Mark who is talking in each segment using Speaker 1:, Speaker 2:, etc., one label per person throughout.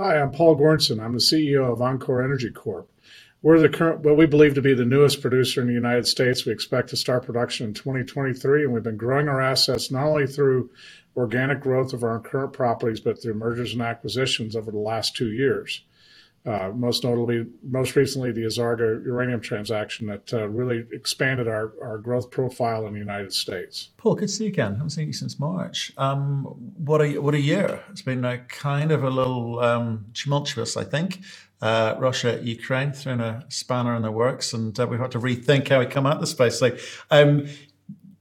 Speaker 1: Hi, I'm Paul Goranson. I'm the CEO of Encore Energy Corp. We're the current, what we believe to be the newest producer in the United States. We expect to start production in 2023, and we've been growing our assets not only through organic growth of our current properties, but through mergers and acquisitions over the last two years. Uh, most notably, most recently, the Azarga uranium transaction that uh, really expanded our, our growth profile in the United States.
Speaker 2: Paul, good to see you again. I haven't seen you since March. Um, what a what a year! It's been a kind of a little um, tumultuous, I think. Uh, Russia, Ukraine, throwing a spanner in the works, and uh, we've had to rethink how we come out the space. So, um,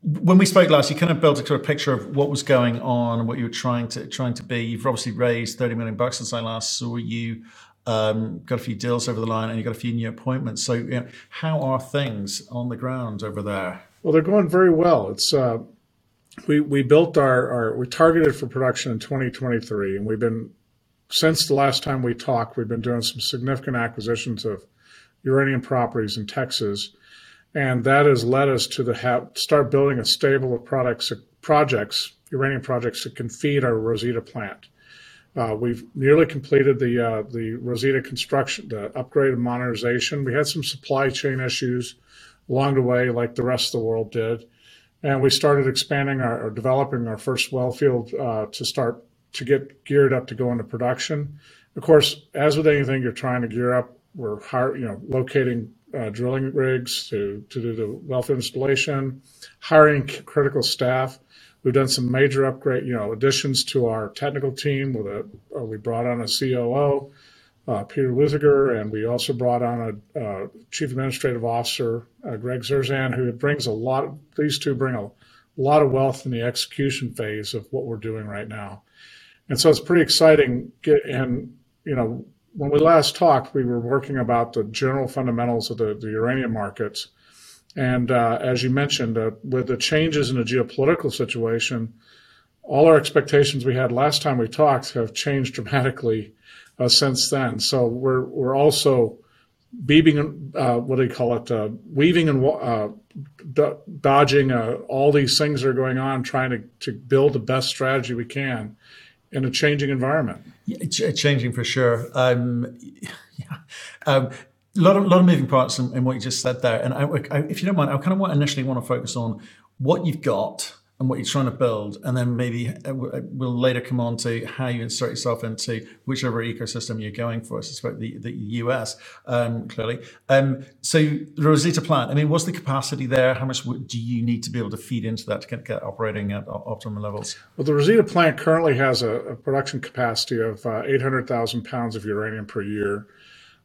Speaker 2: when we spoke last, you kind of built a sort of picture of what was going on what you were trying to trying to be. You've obviously raised thirty million bucks since I last saw you um, got a few deals over the line, and you got a few new appointments. So, you know, how are things on the ground over there?
Speaker 1: Well, they're going very well. It's uh, we we built our, our we targeted for production in 2023, and we've been since the last time we talked, we've been doing some significant acquisitions of uranium properties in Texas, and that has led us to the have, start building a stable of products projects uranium projects that can feed our Rosita plant. Uh, we've nearly completed the uh, the Rosita construction, the upgrade and modernization. We had some supply chain issues along the way, like the rest of the world did, and we started expanding our or developing our first well field uh, to start to get geared up to go into production. Of course, as with anything, you're trying to gear up. We're hire, you know locating uh, drilling rigs to to do the well field installation, hiring critical staff We've done some major upgrade, you know, additions to our technical team. With a, uh, we brought on a COO, uh, Peter Luthiger, and we also brought on a uh, chief administrative officer, uh, Greg Zerzan, who brings a lot. Of, these two bring a lot of wealth in the execution phase of what we're doing right now, and so it's pretty exciting. Get, and you know, when we last talked, we were working about the general fundamentals of the, the uranium markets and uh, as you mentioned, uh, with the changes in the geopolitical situation, all our expectations we had last time we talked have changed dramatically uh, since then. So we're we're also beaving, uh, what do you call it, uh, weaving and uh, do- dodging all these things that are going on, trying to, to build the best strategy we can in a changing environment.
Speaker 2: Yeah, changing for sure. Um, yeah. Um, a lot of, lot of moving parts in, in what you just said there. And I, I, if you don't mind, I kind of want, initially want to focus on what you've got and what you're trying to build, and then maybe uh, uh, we'll later come on to how you insert yourself into whichever ecosystem you're going for. I suspect the, the US, um, clearly. Um, so the Rosita plant, I mean, what's the capacity there? How much do you need to be able to feed into that to get, get operating at optimum levels?
Speaker 1: Well, the Rosita plant currently has a, a production capacity of uh, 800,000 pounds of uranium per year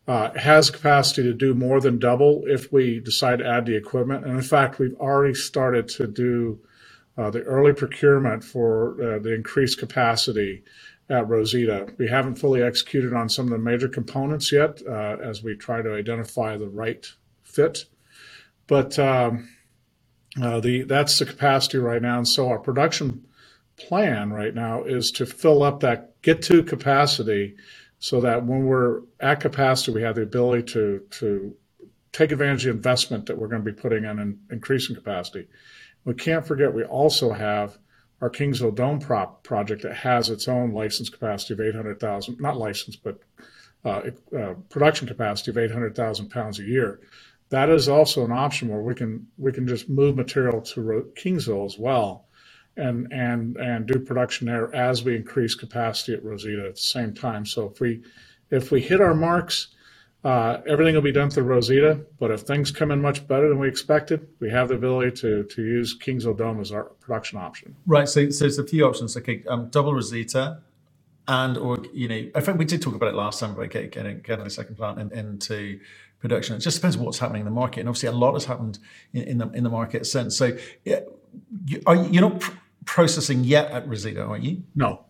Speaker 1: uh, has capacity to do more than double if we decide to add the equipment. And in fact, we've already started to do uh, the early procurement for uh, the increased capacity at Rosita. We haven't fully executed on some of the major components yet uh, as we try to identify the right fit. But um, uh, the that's the capacity right now. And so our production plan right now is to fill up that get to capacity so that when we're at capacity, we have the ability to to take advantage of the investment that we're going to be putting in and increasing capacity. We can't forget we also have our Kingsville Dome prop project that has its own license capacity of 800,000, not license, but uh, uh, production capacity of 800,000 pounds a year. That is also an option where we can we can just move material to Kingsville as well and and and do production there as we increase capacity at Rosita at the same time. So if we if we hit our marks, uh, everything will be done through Rosita. But if things come in much better than we expected, we have the ability to to use Kingsville Dome as our production option.
Speaker 2: Right. So so there's a few options. Okay, um, double Rosita. And or you know, I think we did talk about it last time about getting getting a second plant in, into production. It just depends what's happening in the market, and obviously a lot has happened in, in the in the market since. So, yeah, you, are you, you're not processing yet at Rosita, are you?
Speaker 1: No.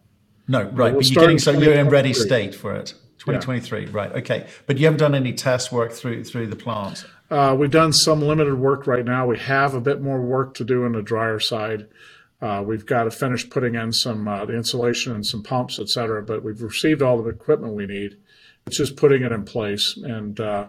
Speaker 2: No, right. We'll but you're getting so you're in ready state for it. 2023, yeah. right? Okay, but you haven't done any test work through through the plant.
Speaker 1: Uh, we've done some limited work right now. We have a bit more work to do on the dryer side. Uh, we've got to finish putting in some uh, the insulation and some pumps, et cetera. But we've received all the equipment we need. It's just putting it in place, and uh,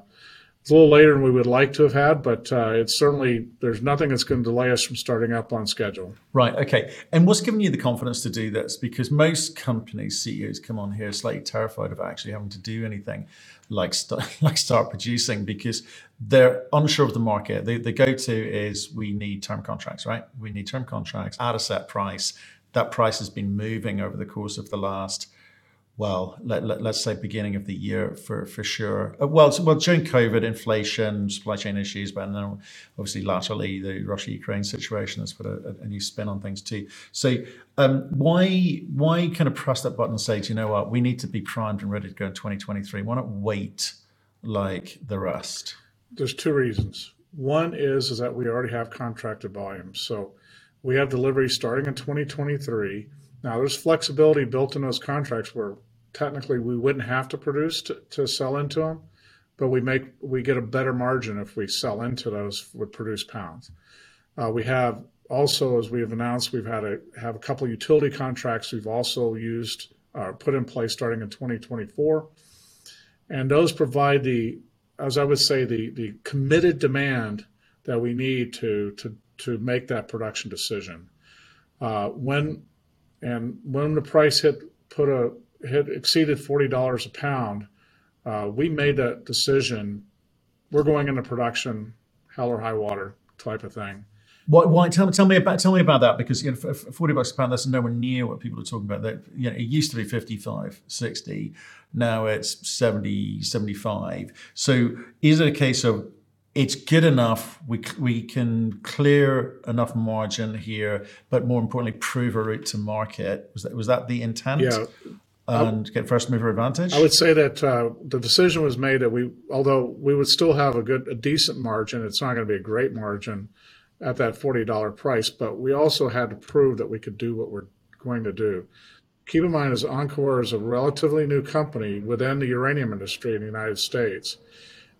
Speaker 1: It's a little later than we would like to have had, but uh, it's certainly there's nothing that's going to delay us from starting up on schedule.
Speaker 2: Right. Okay. And what's given you the confidence to do this? Because most companies CEOs come on here slightly terrified of actually having to do anything like st- like start producing because they're unsure of the market. The, the go to is we need term contracts, right? We need term contracts at a set price. That price has been moving over the course of the last well, let, let, us say beginning of the year for, for sure. Uh, well, well, during COVID, inflation, supply chain issues, but then obviously laterally the Russia-Ukraine situation has put a, a, new spin on things too. So um, why why kind of press that button and say, do you know what, we need to be primed and ready to go in 2023? Why not wait like the rest?
Speaker 1: There's two reasons. One is is that we already have contracted volumes, so we have delivery starting in 2023 now, there's flexibility built in those contracts where technically we wouldn't have to produce to, to sell into them, but we make we get a better margin if we sell into those with produced pounds. Uh, we have also, as we have announced, we've had a have a couple utility contracts we've also used uh, put in place starting in 2024, and those provide the, as I would say, the the committed demand that we need to to to make that production decision. Uh, when and when the price hit put a hit exceeded forty dollars a pound, uh, we made that decision. We're going into production, hell or high water type of thing.
Speaker 2: Why, why tell, tell me about tell me about that because you know, forty bucks a pound that's nowhere near what people are talking about. That you know, it used to be 55, 60, now it's 70, 75. So is it a case of it's good enough. We we can clear enough margin here, but more importantly, prove a route to market. Was that was that the intent?
Speaker 1: Yeah.
Speaker 2: And get first mover advantage.
Speaker 1: I would say that uh, the decision was made that we, although we would still have a good, a decent margin, it's not going to be a great margin at that forty dollar price. But we also had to prove that we could do what we're going to do. Keep in mind, as enCore is a relatively new company within the uranium industry in the United States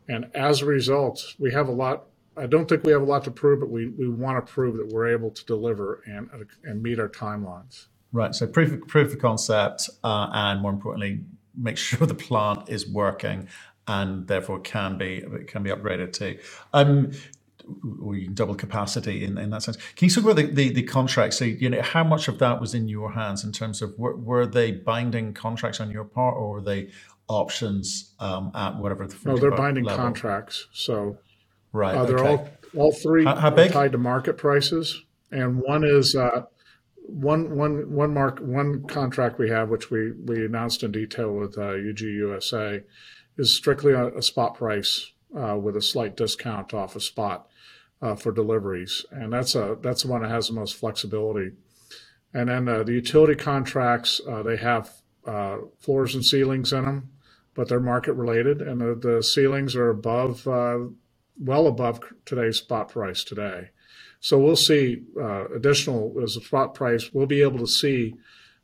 Speaker 1: and as a result, we have a lot. I don't think we have a lot to prove, but we, we want to prove that we're able to deliver and and meet our timelines.
Speaker 2: Right. So proof of, proof of concept, uh, and more importantly, make sure the plant is working and therefore can be can be upgraded to. Um, or you can double capacity in, in that sense. Can you talk about the, the, the contracts? So, you know, how much of that was in your hands in terms of were, were they binding contracts on your part or were they options um, at whatever the
Speaker 1: no, they're binding level. contracts. So
Speaker 2: right,
Speaker 1: uh, they're
Speaker 2: okay.
Speaker 1: all all three
Speaker 2: how, how
Speaker 1: tied to market prices, and one is uh, one one one mark one contract we have, which we we announced in detail with uh, UG USA, is strictly a, a spot price uh, with a slight discount off a spot uh, for deliveries, and that's a that's the one that has the most flexibility. And then uh, the utility contracts, uh, they have uh, floors and ceilings in them, but they're market related, and the, the ceilings are above, uh, well above today's spot price today. So we'll see uh, additional as a spot price. We'll be able to see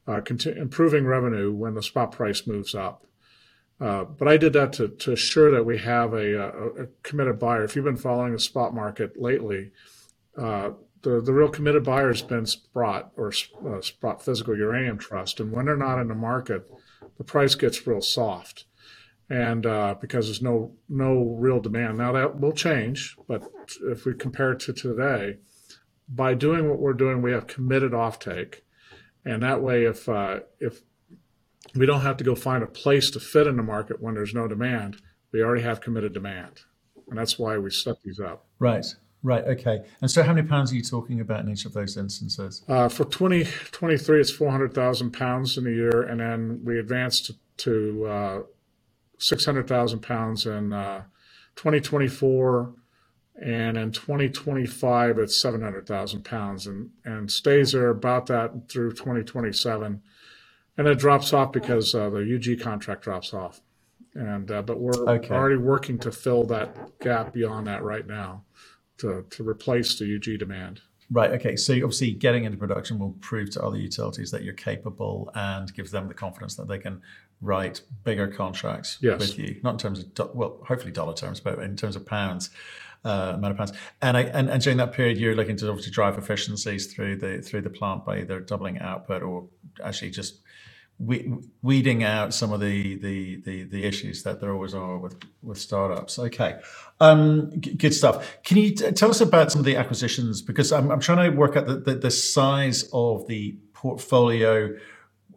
Speaker 1: uh, improving revenue when the spot price moves up. Uh, but I did that to, to assure that we have a, a, a, committed buyer. If you've been following the spot market lately, uh, the, the real committed buyer has been Sprott or uh, Sprott Physical Uranium Trust. And when they're not in the market, the price gets real soft and uh, because there's no no real demand. Now that will change, but if we compare it to today, by doing what we're doing, we have committed offtake, and that way, if uh, if we don't have to go find a place to fit in the market when there's no demand, we already have committed demand, and that's why we set these up.
Speaker 2: Right. Right. Okay. And so, how many pounds are you talking about in each of those instances?
Speaker 1: Uh, for 2023, it's 400,000 pounds in a year, and then we advanced to, to uh, 600,000 pounds in uh, 2024, and in 2025 it's 700,000 pounds, and and stays there about that through 2027, and it drops off because uh, the UG contract drops off, and uh, but we're okay. already working to fill that gap beyond that right now, to to replace the UG demand.
Speaker 2: Right. Okay. So obviously, getting into production will prove to other utilities that you're capable and gives them the confidence that they can write bigger contracts
Speaker 1: yes.
Speaker 2: with you, not in terms of do- well, hopefully dollar terms, but in terms of pounds, uh, amount of pounds. And, I, and and during that period, you're looking to obviously drive efficiencies through the through the plant by either doubling output or actually just we, weeding out some of the, the, the the issues that there always are with with startups. Okay, um, g- good stuff. Can you t- tell us about some of the acquisitions? Because I'm, I'm trying to work out the, the, the size of the portfolio,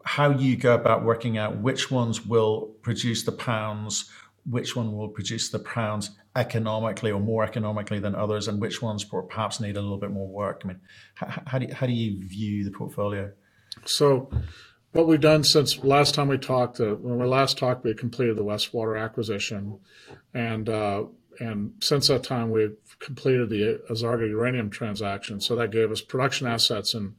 Speaker 2: how you go about working out which ones will produce the pounds, which one will produce the pounds economically or more economically than others, and which ones perhaps need a little bit more work. I mean, how, how do you, how do you view the portfolio?
Speaker 1: So what we've done since last time we talked, uh, when we last talked, we completed the Westwater acquisition, and uh, and since that time we've completed the Azarga uranium transaction. So that gave us production assets in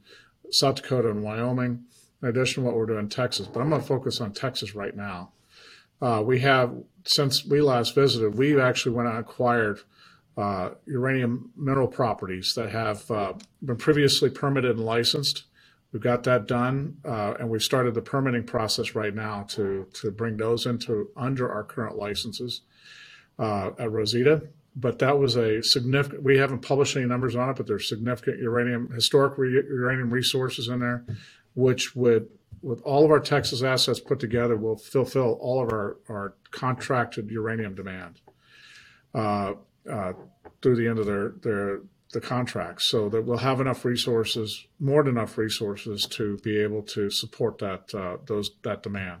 Speaker 1: South Dakota and Wyoming, in addition to what we're doing in Texas. But I'm going to focus on Texas right now. Uh, we have since we last visited, we actually went and acquired uh, uranium mineral properties that have uh, been previously permitted and licensed We've got that done, uh, and we've started the permitting process right now to to bring those into under our current licenses uh, at Rosita. But that was a significant. We haven't published any numbers on it, but there's significant uranium, historic re- uranium resources in there, which would, with all of our Texas assets put together, will fulfill all of our our contracted uranium demand uh, uh through the end of their their the contracts so that we'll have enough resources, more than enough resources to be able to support that uh, those that demand.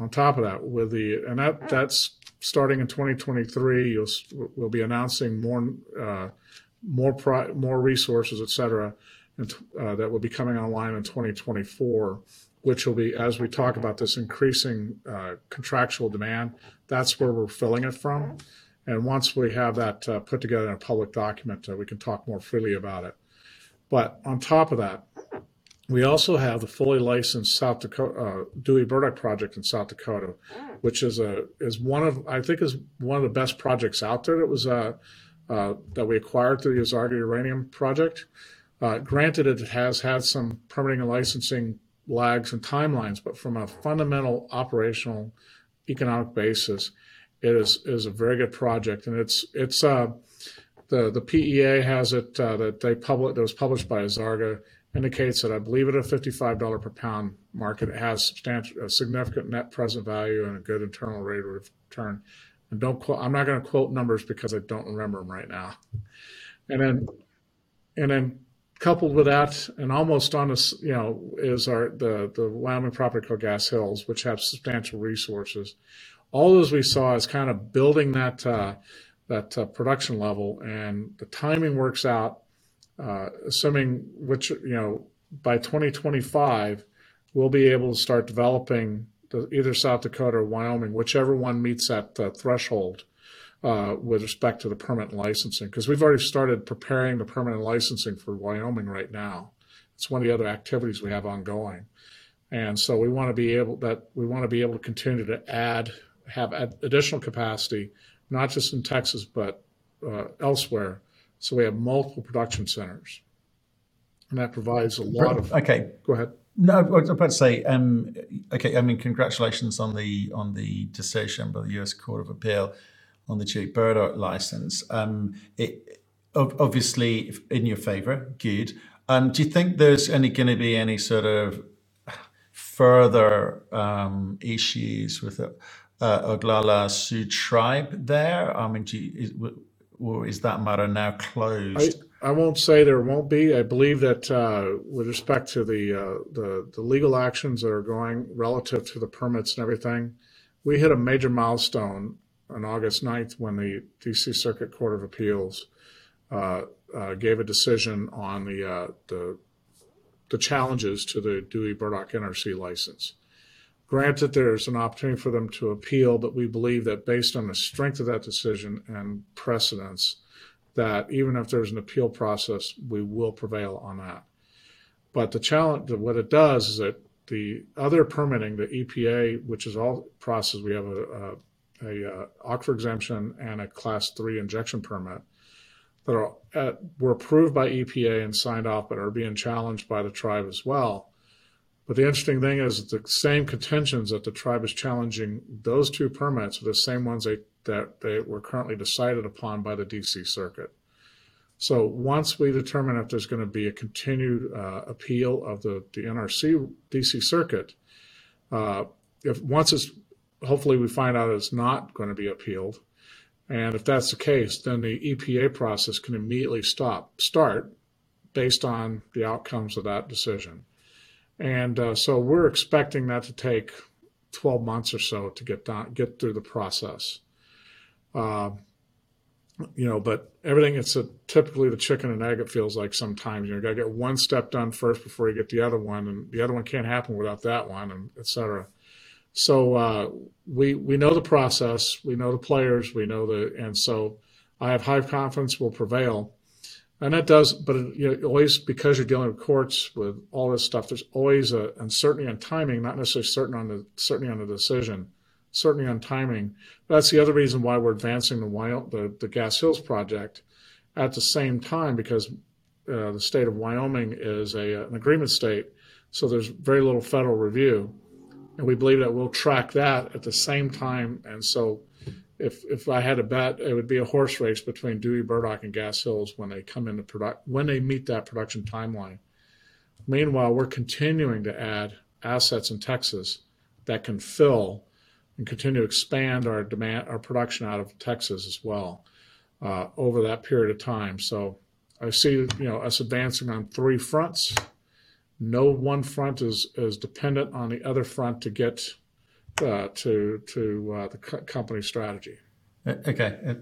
Speaker 1: On top of that, with the and that that's starting in 2023, you'll we'll be announcing more uh, more pri- more resources, et cetera, uh, that will be coming online in 2024, which will be as we talk about this increasing uh, contractual demand. That's where we're filling it from. And once we have that uh, put together in a public document, uh, we can talk more freely about it. But on top of that, we also have the fully licensed South Dakota uh, Dewey Burdock project in South Dakota, which is a is one of I think is one of the best projects out there. That was uh, that we acquired through the Azarga Uranium project. Uh, granted, it has had some permitting and licensing lags and timelines, but from a fundamental operational economic basis, it is is a very good project, and it's it's uh, the the PEA has it uh, that they public that was published by Azarga indicates that I believe at a fifty-five dollar per pound market, it has substantial, a significant net present value and a good internal rate of return. And don't quote, I'm not going to quote numbers because I don't remember them right now. And then, and then coupled with that, and almost on us, you know, is our the the Wyoming property called Gas Hills, which have substantial resources all those we saw is kind of building that uh, that uh, production level, and the timing works out. Uh, assuming which you know by 2025 we'll be able to start developing the, either South Dakota or Wyoming, whichever one meets that uh, threshold. Uh, with respect to the permanent licensing, because we've already started preparing the permanent licensing for Wyoming right now. It's one of the other activities we have ongoing, and so we want to be able that we want to be able to continue to add have additional capacity, not just in Texas, but uh, elsewhere. So we have multiple production centers. And that provides a lot of.
Speaker 2: Okay.
Speaker 1: Go ahead.
Speaker 2: No, I was about to say, um, okay, I mean, congratulations on the on the decision by the U.S. Court of Appeal on the Dewey Burdock license. Um, it obviously in your favor, good. Um, do you think there's any going to be any sort of further um, issues with it? uh, Oglala Sioux tribe there? I mean, you, is, or is that matter now closed?
Speaker 1: I, I won't say there won't be. I believe that uh, with respect to the, uh, the the legal actions that are going relative to the permits and everything, we hit a major milestone on August 9th when the D.C. Circuit Court of Appeals uh, uh, gave a decision on the, uh, the the challenges to the Dewey Burdock NRC license. Granted, there's an opportunity for them to appeal, but we believe that based on the strength of that decision and precedence, that even if there's an appeal process, we will prevail on that. But the challenge, what it does is that the other permitting, the EPA, which is all process, we have a, a, a, a exemption and a class three injection permit that are at, were approved by EPA and signed off, but are being challenged by the tribe as well. But the interesting thing is the same contentions that the tribe is challenging those two permits are the same ones they, that they were currently decided upon by the DC Circuit. So once we determine if there's going to be a continued uh, appeal of the, the NRC DC Circuit, Uh, if once it's hopefully we find out it's not going to be appealed, and if that's the case, then the EPA process can immediately stop start based on the outcomes of that decision. And uh, so we're expecting that to take 12 months or so to get down, get through the process. Uh, you know, but everything it's a, typically the chicken and egg. It feels like sometimes you know, got to get one step done first before you get the other one, and the other one can't happen without that one, and et cetera. So uh, we we know the process, we know the players, we know the, and so I have high confidence we'll prevail, and that does. But it, you know, always because you're dealing with courts with all this stuff, there's always a uncertainty on timing, not necessarily certain on the certainty on the decision certainly on timing. That's the other reason why we're advancing the, the, the Gas Hills project at the same time because uh, the state of Wyoming is a, an agreement state, so there's very little federal review. And we believe that we'll track that at the same time. And so if, if I had a bet, it would be a horse race between Dewey Burdock and Gas Hills when they come into product when they meet that production timeline. Meanwhile, we're continuing to add assets in Texas that can fill and continue to expand our demand, our production out of Texas as well uh, over that period of time. So I see, you know, us advancing on three fronts. No one front is is dependent on the other front to get uh, to to uh, the co- company strategy.
Speaker 2: Uh, okay,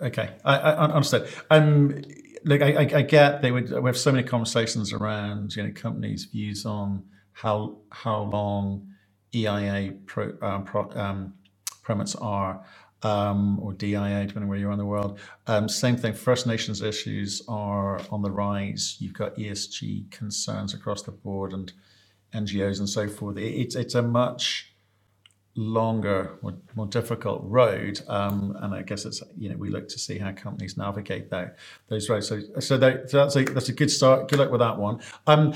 Speaker 2: okay, I, I understand. Um, like I, I, get they would we have so many conversations around you know companies' views on how how long EIA pro, um, pro, um, permits are, um, or DIA, depending where you are in the world. Um, same thing, First Nations issues are on the rise. You've got ESG concerns across the board and NGOs and so forth. It, it's, it's a much longer, more, more difficult road. Um, and I guess it's you know we look to see how companies navigate that those roads. So so, that, so that's a that's a good start. Good luck with that one. Um,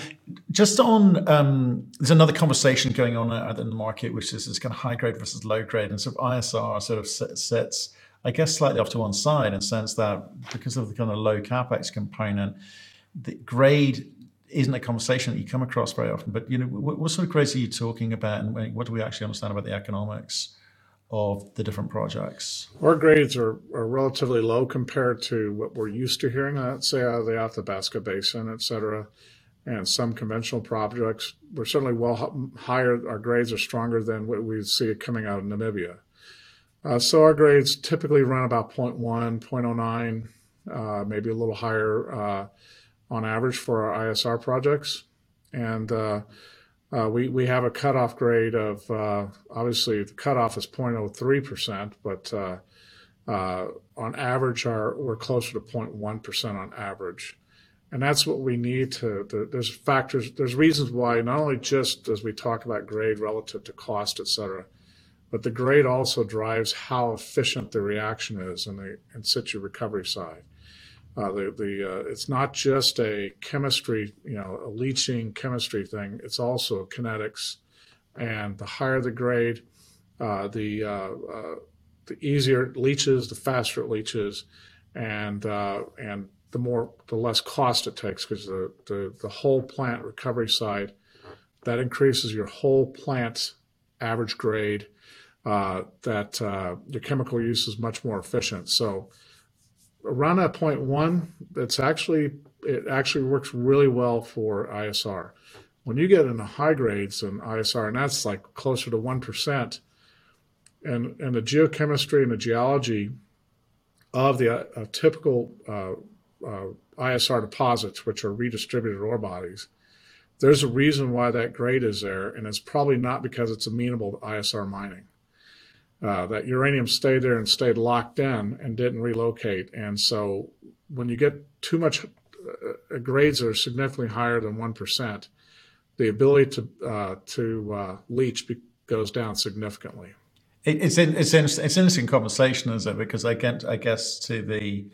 Speaker 2: just on um, there's another conversation going on out in the market, which is this kind of high grade versus low grade, and sort of ISR sort of sits. I guess slightly off to one side in the sense that because of the kind of low capex component, the grade isn't a conversation that you come across very often. But you know, what, what, sort of grades are you talking about, and what do we actually understand about the economics of the different projects?
Speaker 1: Our grades are, are relatively low compared to what we're used to hearing. Let's say out of the Athabasca Basin, et cetera, and some conventional projects. We're certainly well higher. Our grades are stronger than what we see coming out of Namibia. Uh, so our grades typically run about 0.1, 0.09, uh, maybe a little higher. Uh, on average for our ISR projects. And uh, uh, we, we have a cutoff grade of uh, obviously the cutoff is 0.03%, but uh, uh, on average, our, we're closer to 0.1% on average. And that's what we need to, there's factors, there's reasons why, not only just as we talk about grade relative to cost, et cetera, but the grade also drives how efficient the reaction is in the in situ recovery side. Uh, the the uh, it's not just a chemistry, you know, a leaching chemistry thing. It's also kinetics, and the higher the grade, uh, the uh, uh, the easier it leaches, the faster it leaches, and uh, and the more the less cost it takes because the, the the whole plant recovery side that increases your whole plant average grade. that your chemical use is much more efficient. So around that point one, actually it actually works really well for ISR. When you get into high grades in ISR, and that's like closer to one percent, and and the geochemistry and the geology of the uh, typical uh, uh, ISR deposits, which are redistributed ore bodies, there's a reason why that grade is there, and it's probably not because it's amenable to ISR mining uh, that uranium stayed there and stayed locked in and didn't relocate. And so when you get too much uh, grades that are significantly higher than 1%, the ability to, uh, to uh, leach be- goes down significantly.
Speaker 2: it's, in, it's, in, it's an interesting conversation, is it? Because I get, I guess, to the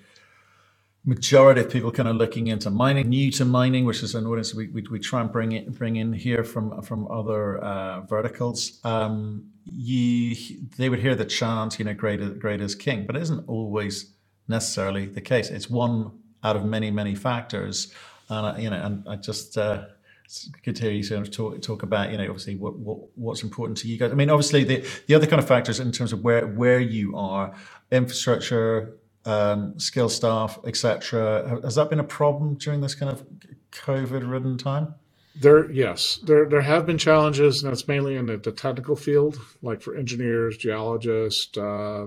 Speaker 2: majority of people kind of looking into mining, new to mining, which is an audience we, we, we try and bring it bring in here from from other uh, verticals. Um, you they would hear the chant, you know, great great is king, but it isn't always necessarily the case. It's one out of many many factors, and uh, you know, and I just. Uh, it's good to hear you sort of talk, talk about, you know, obviously what, what what's important to you guys. I mean, obviously the, the other kind of factors in terms of where where you are, infrastructure, um, skill staff, etc. Has that been a problem during this kind of COVID-ridden time?
Speaker 1: There, yes, there there have been challenges, and that's mainly in the, the technical field, like for engineers, geologists, uh,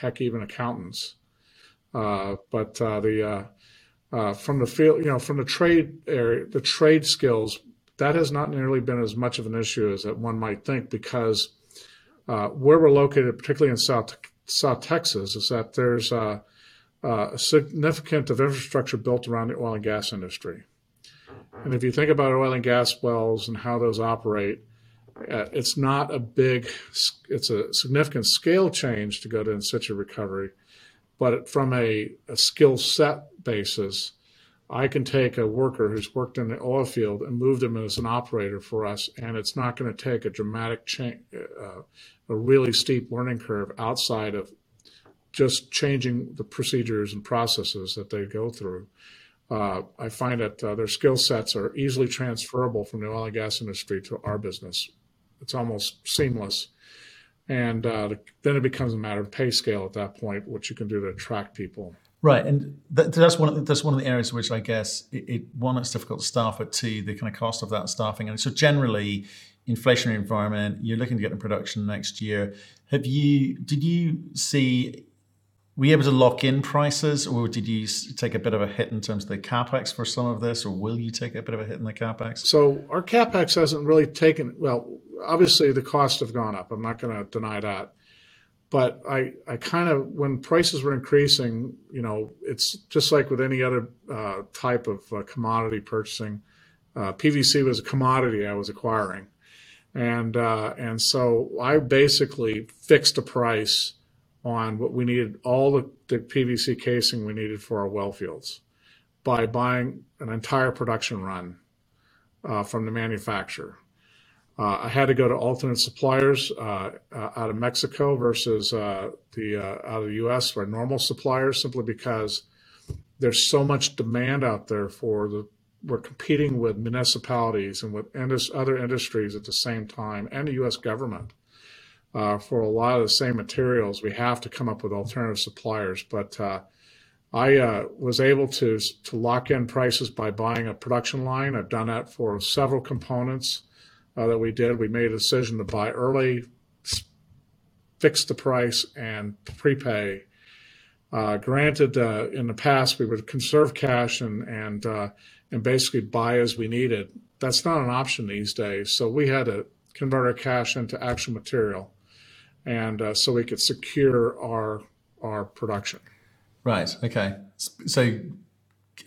Speaker 1: heck, even accountants. Uh, but uh, the uh, uh, from the field, you know, from the trade area, the trade skills, that has not nearly been as much of an issue as that one might think, because uh, where we're located, particularly in South South Texas, is that there's a, a significant of infrastructure built around the oil and gas industry. And if you think about oil and gas wells and how those operate, uh, it's not a big, it's a significant scale change to go to in situ recovery. But from a, a skill set basis, I can take a worker who's worked in the oil field and move them as an operator for us, and it's not going to take a dramatic change, uh, a really steep learning curve outside of just changing the procedures and processes that they go through uh, I find that uh, their skill sets are easily transferable from the oil and gas industry to our business. It's almost seamless. And uh, then it becomes a matter of pay scale at that point, what you can do to attract people.
Speaker 2: Right, and that's one. Of the, that's one of the areas which I guess it, it, one it's difficult to staff, but two the kind of cost of that staffing. And so generally, inflationary environment, you're looking to get in production next year. Have you? Did you see were you able to lock in prices, or did you take a bit of a hit in terms of the capex for some of this, or will you take a bit of a hit in the capex?
Speaker 1: So our capex hasn't really taken. Well, obviously the costs have gone up. I'm not going to deny that, but I I kind of when prices were increasing, you know, it's just like with any other uh, type of uh, commodity purchasing. Uh, PVC was a commodity I was acquiring, and uh, and so I basically fixed a price on what we needed, all the, the PVC casing we needed for our well fields by buying an entire production run uh, from the manufacturer. Uh, I had to go to alternate suppliers uh, uh out of Mexico versus uh, the uh, out of the U.S. for normal suppliers, simply because there's so much demand out there for the. We're competing with municipalities and with indus- other industries at the same time, and the U.S. government uh, for a lot of the same materials, we have to come up with alternative suppliers. But I uh, was able to to lock in prices by buying a production line. I've done that for several components uh, that we did. We made a decision to buy early, fix the price, and prepay. Uh, granted, uh, in the past we would conserve cash and and and basically buy as we needed. That's not an option these days. So we had to convert our cash into actual material and uh, so we could secure our our production.
Speaker 2: Right. Okay. So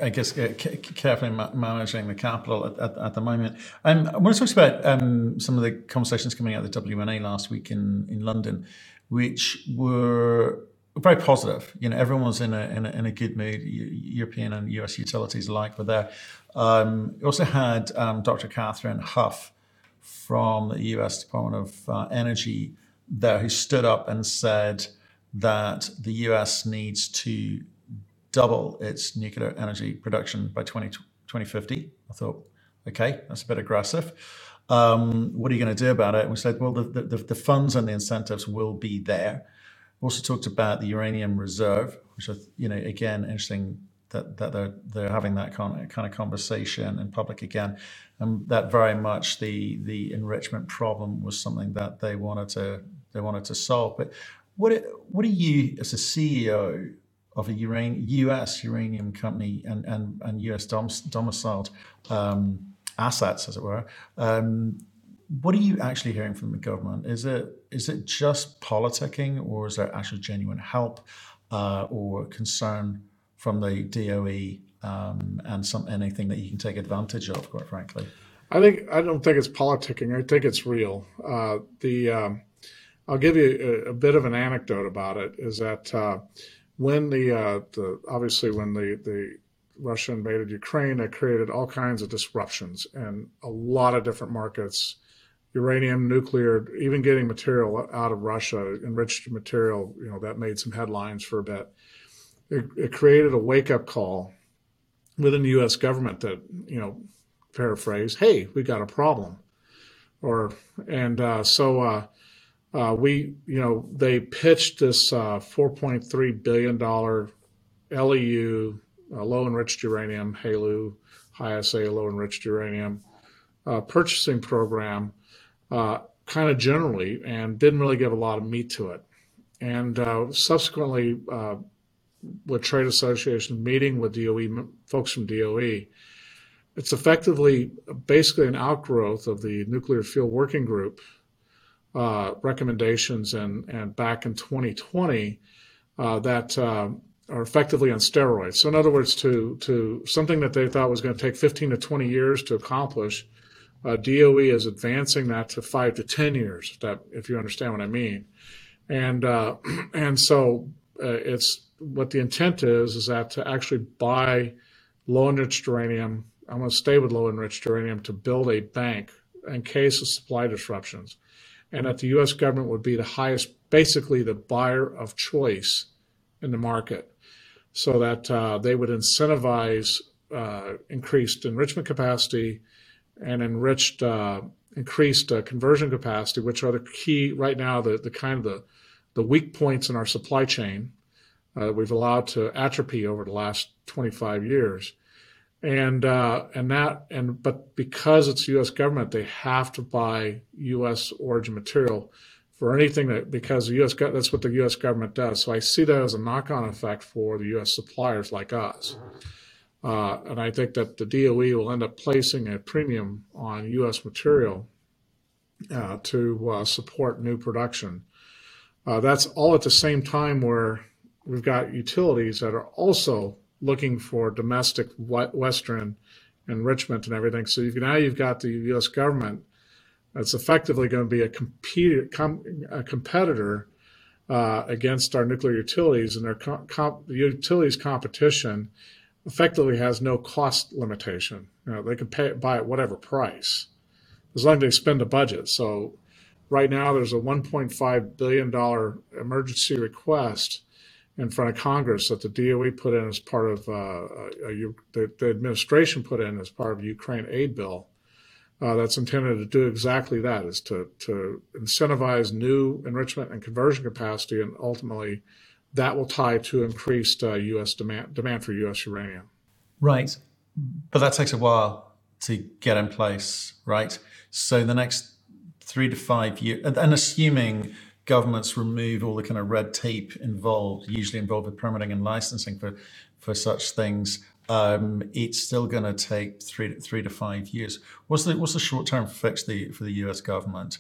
Speaker 2: I guess uh, carefully ma- managing the capital at, at, at, the moment. Um, I want to talk about um, some of the conversations coming out of the WNA last week in, in London, which were very positive. You know, everyone was in a, in a, in a good mood. European and US utilities alike were there. Um, we also had um, Dr. Kathryn Huff from the US Department of uh, Energy there who stood up and said that the US needs to double its nuclear energy production by 20, 2050. I thought, okay, that's a bit aggressive. Um, what are you going to do about it? And we said, well, the, the, the funds and the incentives will be there. We also talked about the uranium reserve, which, are, you know, again, interesting that, that they're, they're having that kind of, kind of conversation in public again. And that very much the, the enrichment problem was something that they wanted to they wanted to solve. But what what are you as a CEO of a U.S. uranium company and and, and U.S. domiciled um, assets, as it were? Um, what are you actually hearing from the government? Is it is it just politicking, or is there actually genuine help uh, or concern from the DOE um, and some anything that you can take advantage of? Quite frankly,
Speaker 1: I think I don't think it's politicking. I think it's real. Uh, the um, I'll give you a, a, bit of an anecdote about it. Is that uh, when the, uh, the obviously when the the Russia invaded Ukraine, it created all kinds of disruptions in a lot of different markets. Uranium, nuclear, even getting material out of Russia, enriched material, you know, that made some headlines for a bit. It, it created a wake up call within the U.S. government that, you know, paraphrase, "Hey, we got a problem," or and uh, so uh, uh, we, you know, they pitched this uh, 4.3 billion dollar LEU, uh, low enriched uranium, HALEU, high assay low enriched uranium uh, purchasing program, kind of generally, and didn't really give a lot of meat to it. And subsequently, with trade association meeting with DOE folks from DOE, it's effectively basically an outgrowth of the nuclear fuel working group uh, recommendations and and back in 2020 uh, that uh, are effectively on steroids. So in other words, to to something that they thought was going to take 15 to 20 years to accomplish, uh, DOE is advancing that to five to 10 years. If that if you understand what I mean, and and so it's what the intent is is that to actually buy low enriched uranium. I'm going to stay with low enriched uranium to build a bank in case of supply disruptions, and that the U.S. government would be the highest, basically the buyer of choice in the market, so that uh, they would incentivize uh, increased enrichment capacity and enriched uh, increased uh, conversion capacity, which are the key right now, the, the kind of the, the weak points in our supply chain uh, we've allowed to atrophy over the last 25 years. And uh, and that and but because it's U.S. government, they have to buy U.S. origin material for anything that because the U.S. Government, that's what the U.S. government does. So I see that as a knock-on effect for the U.S. suppliers like us. Uh, and I think that the DOE will end up placing a premium on U.S. material uh, to uh, support new production. Uh, that's all at the same time where we've got utilities that are also looking for domestic Western enrichment and everything. So you've, now you've got the U.S. government that's effectively going to be a, compete, com, a competitor uh, against our nuclear utilities, and their utilities competition effectively has no cost limitation. You know, they can pay buy at whatever price as long as they spend the budget. So right now there's a 1.5 billion dollar emergency request in front of Congress that the DOE put in as part of uh, a, a, the, the, administration put in as part of a Ukraine aid bill uh, that's intended to do exactly that: is to to incentivize new enrichment and conversion capacity, and ultimately that will tie to increased uh, U.S. demand demand for U.S. uranium.
Speaker 2: Right, but that takes a while to get in place, right? So the next three to five years, and assuming governments remove all the kind of red tape involved, usually involved with permitting and licensing for, for such things, um, it's still going to take three to, three to five years. What's the what's the short term fix the, for the U.S. government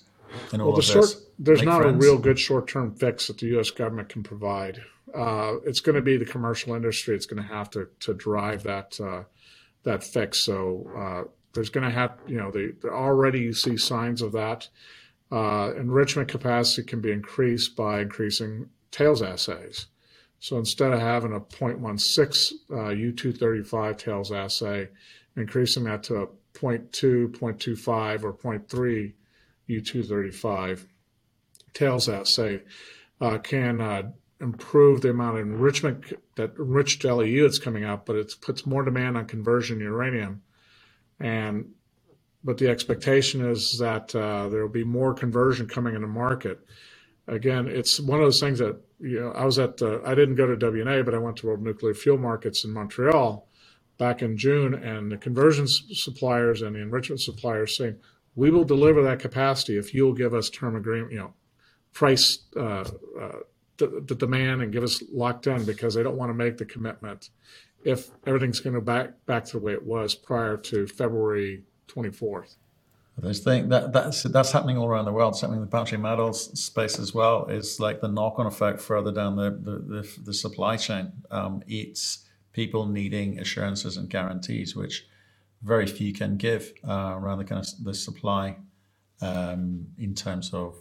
Speaker 2: in all
Speaker 1: well, the
Speaker 2: of
Speaker 1: short,
Speaker 2: this?
Speaker 1: There's not friends? a real good short term fix that the U.S. government can provide. Uh, it's going to be the commercial industry. It's going to have to to drive that uh, that fix. So uh, there's going to have you know they, already you see signs of that. Uh, enrichment capacity can be increased by increasing tails assays. So instead of having a 0.16 uh, U235 tails assay, increasing that to a 0.2, 0.25, or 0.3 U235 tails assay uh, can uh, improve the amount of enrichment that enriched LEU that's coming out, but it puts more demand on conversion uranium. And but the expectation is that uh, there will be more conversion coming in the market. Again, it's one of those things that you know. I was at uh, I didn't go to WNA, but I went to World Nuclear Fuel Markets in Montreal back in June, and the conversion suppliers and the enrichment suppliers saying we will deliver that capacity if you'll give us term agreement, you know, price uh, uh the, the demand and give us locked in because they don't want to make the commitment if everything's going to back back to the way it was prior to February 24th.
Speaker 2: There's thing that that's that's happening all around the world. Something in the battery metals space as well is like the knock-on effect further down the the, the, the supply chain. Um, it's people needing assurances and guarantees, which very few can give uh, around the kind of the supply um, in terms of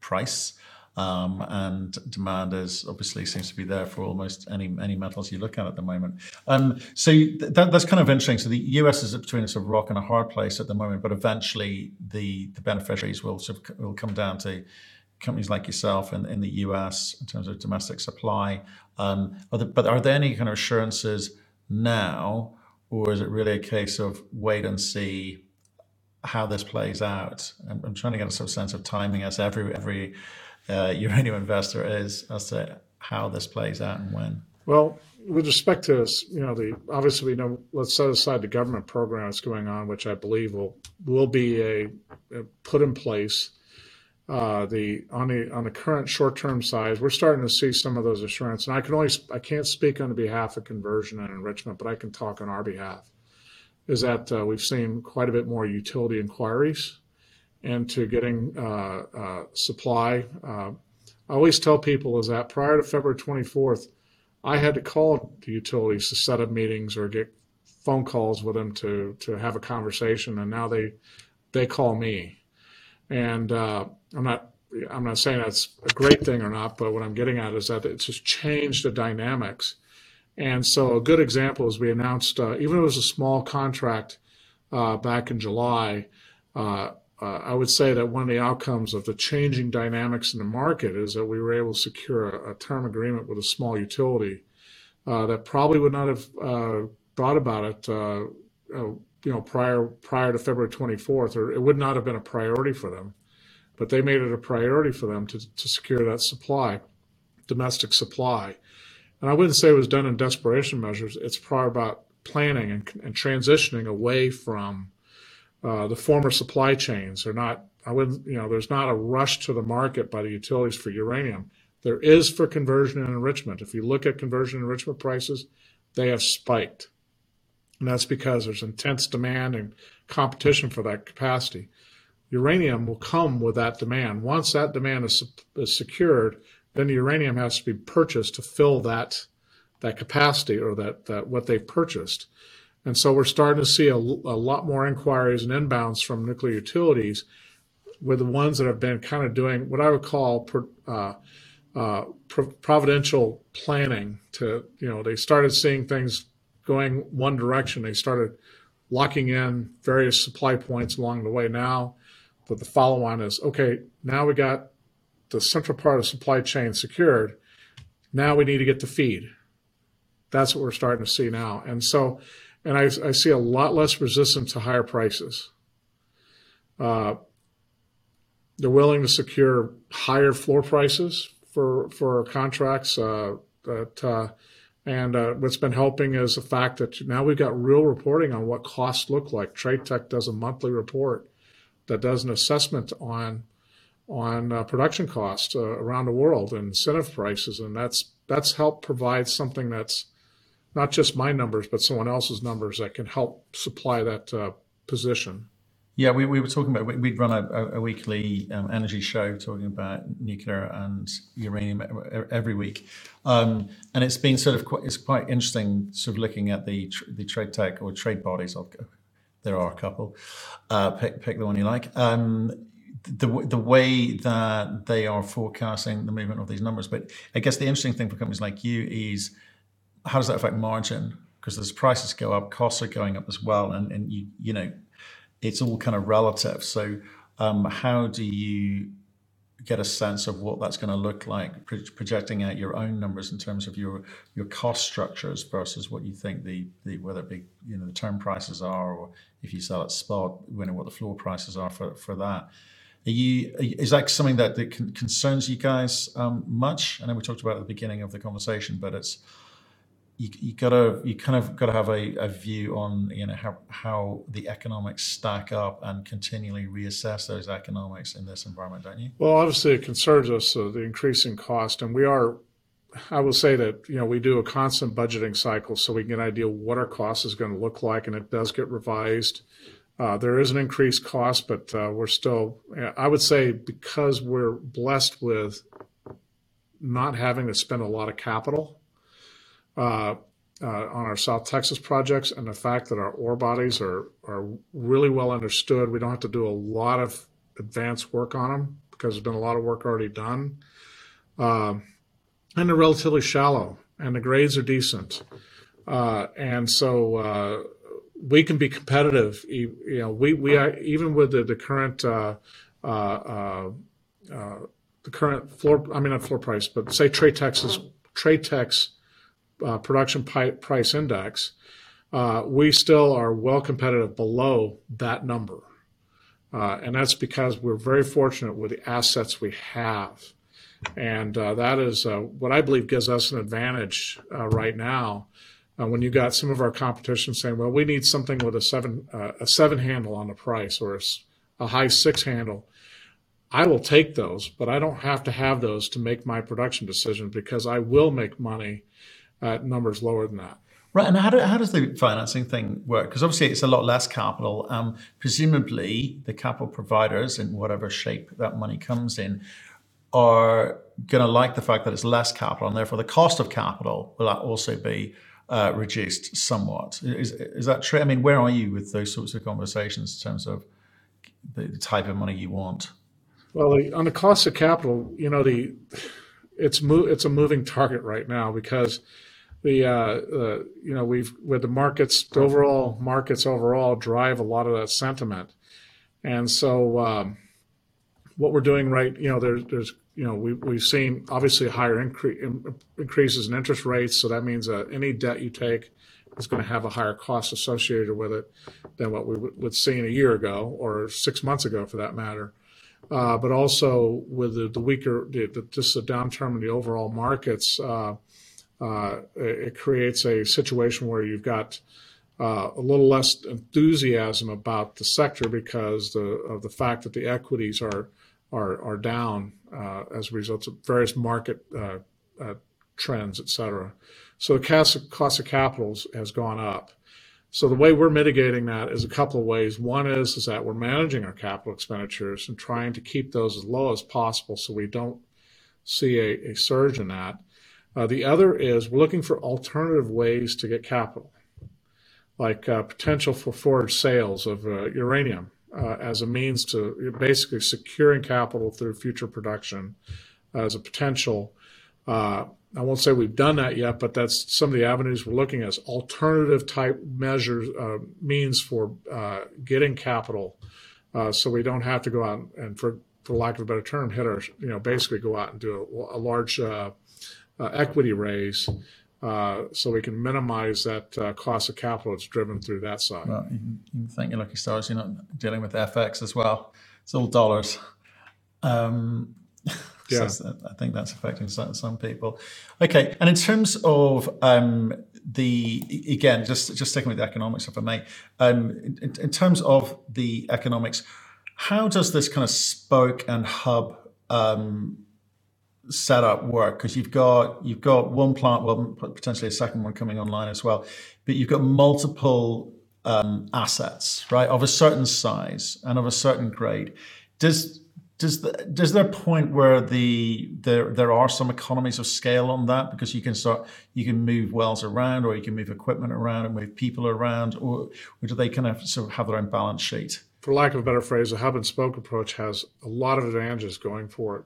Speaker 2: price um, and demand is obviously seems to be there for almost any any metals you look at at the moment. Um, so that, that's kind of interesting. So the US is between a sort of rock and a hard place at the moment, but eventually the the beneficiaries will sort of, will come down to companies like yourself in, in the US in terms of domestic supply. Um, are there, but are there any kind of assurances now? or is it really a case of wait and see how this plays out? I'm, I'm trying to get a sort of sense of timing, as every every uh, uranium investor is, as to how this plays out and when.
Speaker 1: Well, with respect to you know the obviously we know let's set aside the government program that's going on, which I believe will will be a, a put in place. Uh, the on the on the current short term side, we're starting to see some of those assurances. and I can only I can't speak on behalf of conversion and enrichment, but I can talk on our behalf. Is that uh, we've seen quite a bit more utility inquiries into getting uh, uh supply. Uh, I always tell people is that prior to February 24th I had to call the utilities to set up meetings or get phone calls with them to to have a conversation, and now they they call me. And uh, I'm not I'm not saying that's a great thing or not, but what I'm getting at is that it's just changed the dynamics. And so a good example is we announced, uh, even though it was a small contract uh, back in July, uh, I would say that one of the outcomes of the changing dynamics in the market is that we were able to secure a, a term agreement with a small utility uh, that probably would not have uh, thought about it, uh, uh, you know, prior prior to February 24th, or it would not have been a priority for them. But they made it a priority for them to, to secure that supply, domestic supply. And I wouldn't say it was done in desperation measures. It's probably about planning and, and transitioning away from uh, the former supply chains are not, I wouldn't, you know, there's not a rush to the market by the utilities for uranium. There is for conversion and enrichment. If you look at conversion and enrichment prices, they have spiked. And that's because there's intense demand and competition for that capacity. Uranium will come with that demand. Once that demand is, is secured, then the uranium has to be purchased to fill that that capacity or that, that what they've purchased. And so we're starting to see a, a lot more inquiries and inbounds from nuclear utilities with the ones that have been kind of doing what I would call uh, uh, providential planning to, you know, they started seeing things going one direction. They started locking in various supply points along the way. Now, but the follow on is okay, now we got the central part of supply chain secured. Now we need to get the feed. That's what we're starting to see now. And so and I, I see a lot less resistance to higher prices. Uh, they're willing to secure higher floor prices for for contracts. Uh, that uh, and uh, what's been helping is the fact that now we've got real reporting on what costs look like. TradeTech does a monthly report that does an assessment on on uh, production costs uh, around the world and incentive prices, and that's that's helped provide something that's not just my numbers, but someone else's numbers that can help supply that uh, position.
Speaker 2: Yeah, we, we were talking about we'd run a, a weekly um, energy show talking about nuclear and uranium every week, um, and it's been sort of quite, it's quite interesting sort of looking at the the TradeTech or trade bodies. I'll there are a couple. Uh, pick pick the one you like. Um, the the way that they are forecasting the movement of these numbers, but I guess the interesting thing for companies like you is how does that affect margin? Because as prices go up, costs are going up as well, and and you you know, it's all kind of relative. So um, how do you get a sense of what that's going to look like, projecting out your own numbers in terms of your your cost structures versus what you think the, the whether it be you know the term prices are, or if you sell at spot, you know what the floor prices are for for that. Are you, is that something that, that concerns you guys um, much? I know we talked about at the beginning of the conversation, but it's you, you gotta you kind of got to have a, a view on you know how how the economics stack up and continually reassess those economics in this environment, don't you?
Speaker 1: Well, obviously it concerns us uh, the increasing cost, and we are. I will say that you know we do a constant budgeting cycle, so we can get an idea what our cost is going to look like, and it does get revised. Uh, there is an increased cost, but uh, we're still. I would say because we're blessed with not having to spend a lot of capital uh, uh, on our South Texas projects and the fact that our ore bodies are, are really well understood. We don't have to do a lot of advanced work on them because there's been a lot of work already done. Um, and they're relatively shallow and the grades are decent. Uh, and so uh, we can be competitive. You know, we, we are, even with the, the current uh, uh, the current floor, I mean, not floor price, but say TradeTech's, TradeTech's uh, production price index, uh, we still are well competitive below that number. Uh, and that's because we're very fortunate with the assets we have. And uh, that is uh, what I believe gives us an advantage right now. When you got some of our competition saying, "Well, we need something with a seven a seven handle on the price or a, a high six handle," I will take those, but I don't have to have those to make my production decision because I will make money at numbers lower than that.
Speaker 2: Right, and how, do, how does the financing thing work? Because obviously it's a lot less capital. Um, presumably, the capital providers, in whatever shape that money comes in, are going to like the fact that it's less capital, and therefore the cost of capital will also be uh, reduced somewhat. Is, is that true? I mean, where are you with those sorts of conversations in terms of the type of money you want?
Speaker 1: Well, the, on the cost of capital, you know, the it's mo- it's a moving target right now because the uh, uh, you know we've with the markets the overall markets overall drive a lot of that sentiment, and so um, what we're doing right you know there's there's you know we we've seen obviously higher incre- increases in interest rates, so that means uh, any debt you take is going to have a higher cost associated with it than what we would see a year ago or six months ago for that matter. Uh, but also with the, the weaker, the, the, just the downturn in the overall markets, uh, uh, it creates a situation where you've got uh, a little less enthusiasm about the sector because the, of the fact that the equities are are, are down uh, as a result of various market uh, uh, trends, et cetera. So the cost of, capital has gone up. So the way we're mitigating that is a couple of ways. One is is that we're managing our capital expenditures and trying to keep those as low as possible so we don't see a, a surge in that. Uh, the other is we're looking for alternative ways to get capital, like uh, potential for forward sales of uh, uranium uh, as a means to basically securing capital through future production as a potential. Uh, I won't say we've done that yet, but that's some of the avenues we're looking at as alternative type measures, uh, means for getting capital so we don't have to go out and, for, for lack of a better term, hit our, you know, basically go out and do a, a large uh, equity raise uh, so we can minimize that uh, cost of capital that's driven through that side.
Speaker 2: Well, you can, you can thank your lucky stars you're not dealing with FX as well. It's all dollars. Um, yeah. So I think that's affecting some, some, people. Okay, and in terms of um, the again, just just sticking with the economics, if I may, um, in, in, terms of the economics, how does this kind of spoke and hub um, setup work because you've got you've got one plant, well potentially a second one coming online as well, but you've got multiple um, assets, right, of a certain size and of a certain grade. Does does the, does there a point where the there there are some economies of scale on that because you can start you can move wells around or you can move equipment around and move people around or, or do they kind of sort of have their own balance sheet?
Speaker 1: For lack of a better phrase, the hub and spoke approach has a lot of advantages going for it.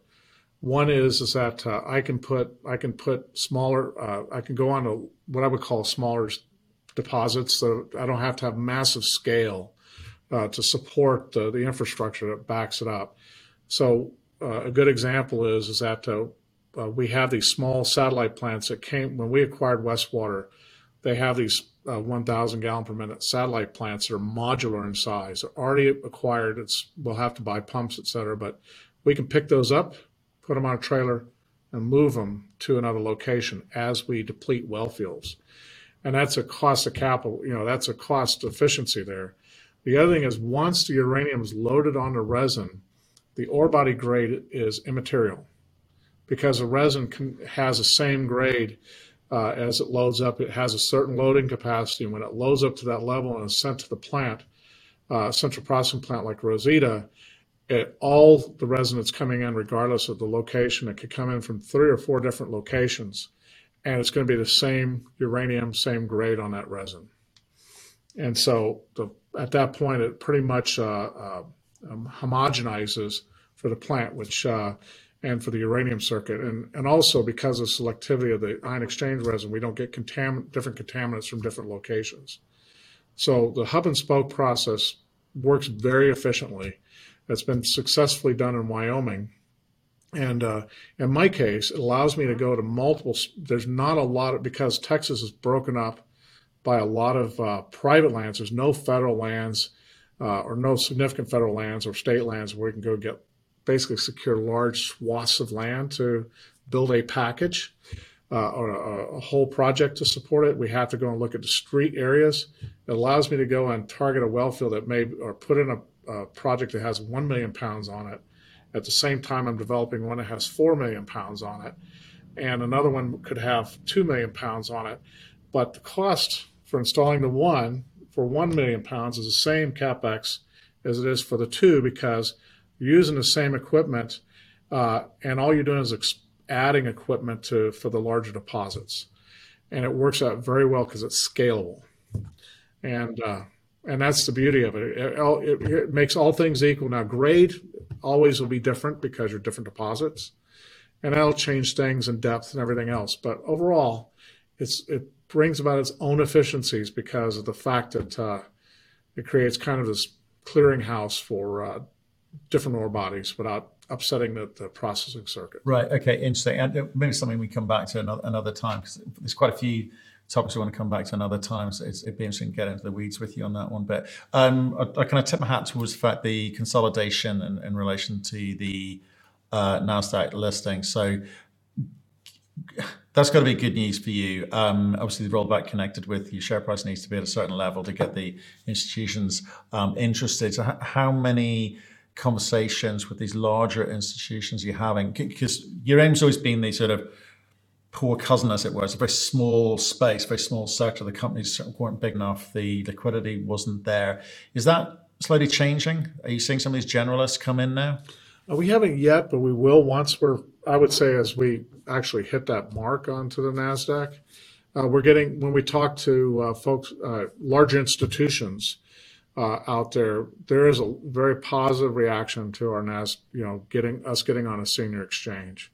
Speaker 1: One is is that uh, I can put I can put smaller uh, I can go on to what I would call smaller deposits, so I don't have to have massive scale uh, to support the, the infrastructure that backs it up. So uh, a good example is is that uh, uh, we have these small satellite plants that came when we acquired Westwater. They have these 1,000 gallon per minute satellite plants that are modular in size. They're already acquired. It's we'll have to buy pumps, et cetera, but we can pick those up put them on a trailer, and move them to another location as we deplete well fields. And that's a cost of capital, you know, that's a cost efficiency there. The other thing is once the uranium is loaded onto resin, the ore body grade is immaterial because the resin can, has the same grade uh, as it loads up. It has a certain loading capacity. And when it loads up to that level and is sent to the plant, uh, central processing plant like Rosita, it, all the resin coming in, regardless of the location, it could come in from three or four different locations, and it's going to be the same uranium, same grade on that resin. And so the, at that point, it pretty much uh, uh, um, homogenizes for the plant, which uh, and for the uranium circuit, and and also because of selectivity of the ion exchange resin, we don't get contam- different contaminants from different locations. So the hub and spoke process works very efficiently that's been successfully done in Wyoming. And uh, in my case, it allows me to go to multiple. There's not a lot of because Texas is broken up by a lot of uh, private lands. There's no federal lands uh, or no significant federal lands or state lands where we can go get basically secure large swaths of land to build a package uh, or a, a, whole project to support it. We have to go and look at discrete areas. It allows me to go and target a well field that may or put in a, a project that has 1 million pounds on it. At the same time, I'm developing one that has 4 million pounds on it. And another one could have 2 million pounds on it. But the cost for installing the one for 1 million pounds is the same capex as it is for the two because you're using the same equipment uh, and all you're doing is ex- adding equipment to for the larger deposits and it works out very well because it's scalable and uh, and that's the beauty of it. It, it. it, makes all things equal now grade always will be different because you're different deposits and that'll change things in depth and everything else but overall it's it brings about its own efficiencies because of the fact that uh, it creates kind of this clearinghouse for uh, different ore bodies without upsetting the, the, processing circuit.
Speaker 2: Right. Okay. Interesting. And uh, maybe something we come back to another, another time because there's quite a few topics we want to come back to another time. So it'd be interesting to get into the weeds with you on that one. But um, I, I, kind of tip my hat towards the fact the consolidation in, in relation to the uh, Nasdaq listing. So that's got to be good news for you. Um, obviously, the rollback connected with your share price needs to be at a certain level to get the institutions um, interested. So, how many conversations with these larger institutions you're having? Because your aim's always been the sort of poor cousin, as it were. It's a very small space, very small sector. The companies weren't big enough. The liquidity wasn't there. Is that slowly changing? Are you seeing some of these generalists come in now?
Speaker 1: Uh, we haven't yet, but we will once we're, I would say, as we actually hit that mark onto the NASDAQ. Uh, we're getting, when we talk to uh, folks, uh, large institutions uh, out there, there is a very positive reaction to our NAS, you know, getting us getting on a senior exchange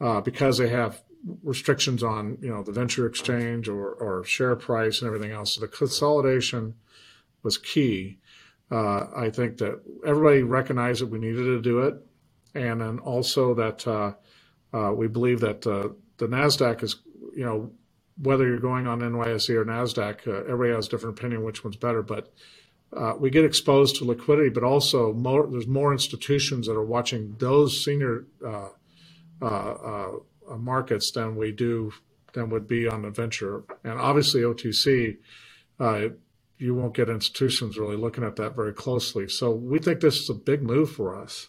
Speaker 1: uh, because they have restrictions on, you know, the venture exchange or, or share price and everything else. So the consolidation was key. Uh, I think that everybody recognized that we needed to do it, and then also that uh, uh, we believe that uh, the Nasdaq is, you know, whether you're going on NYSE or Nasdaq, uh, everybody has different opinion which one's better, but uh, we get exposed to liquidity, but also more, there's more institutions that are watching those senior markets than we do than would be on the venture, and obviously OTC you won't get institutions really looking at that very closely. So we think this is a big move for us,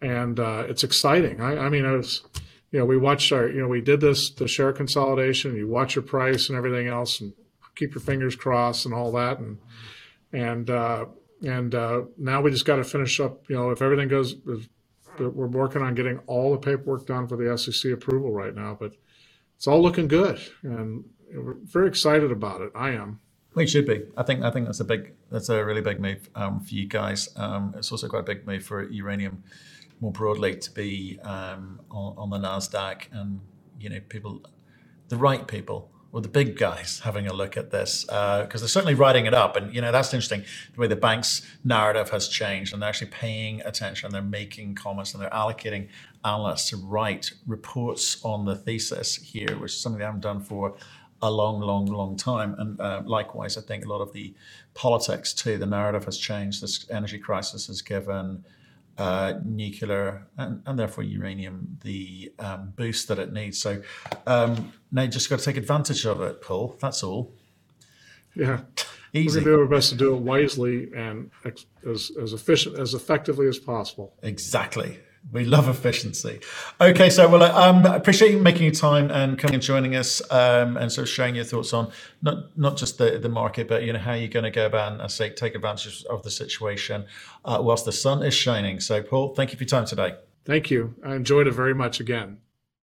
Speaker 1: and uh, it's exciting. I, I mean, was, you know, we watched our, you know, we did this the share consolidation. You watch your price and everything else, and keep your fingers crossed and all that, and and uh, and uh, now we just got to finish up. You know, if everything goes, we're working on getting all the paperwork done for the SEC approval right now, but it's all looking good, and we're very excited about it. I am.
Speaker 2: We should be. I think. I think that's a big. That's a really big move um, for you guys. Um, it's also quite a big move for uranium, more broadly, to be um, on, on, the Nasdaq, and you know, people, the right people, or the big guys, having a look at this because uh, they're certainly writing it up, and you know, that's interesting. The way the bank's narrative has changed, and they're actually paying attention, they're making comments, and they're allocating analysts to write reports on the thesis here, which is something they haven't done for a long, long, long time. And uh, likewise, I think a lot of the politics too, the narrative has changed. This energy crisis has given uh, nuclear and, and, therefore uranium the um, boost that it needs. So um, now you just got to take advantage of it, Paul. That's all.
Speaker 1: Yeah. Easy. We're going to do our best to do it wisely and as, as efficient, as effectively as possible.
Speaker 2: Exactly. We love efficiency. Okay, so well, I um, appreciate you making your time and coming and joining us, um, and sort of sharing your thoughts on not not just the, the market, but you know how you're going to go about and I say take advantage of the situation uh, whilst the sun is shining. So, Paul, thank you for your time today.
Speaker 1: Thank you. I enjoyed it very much again.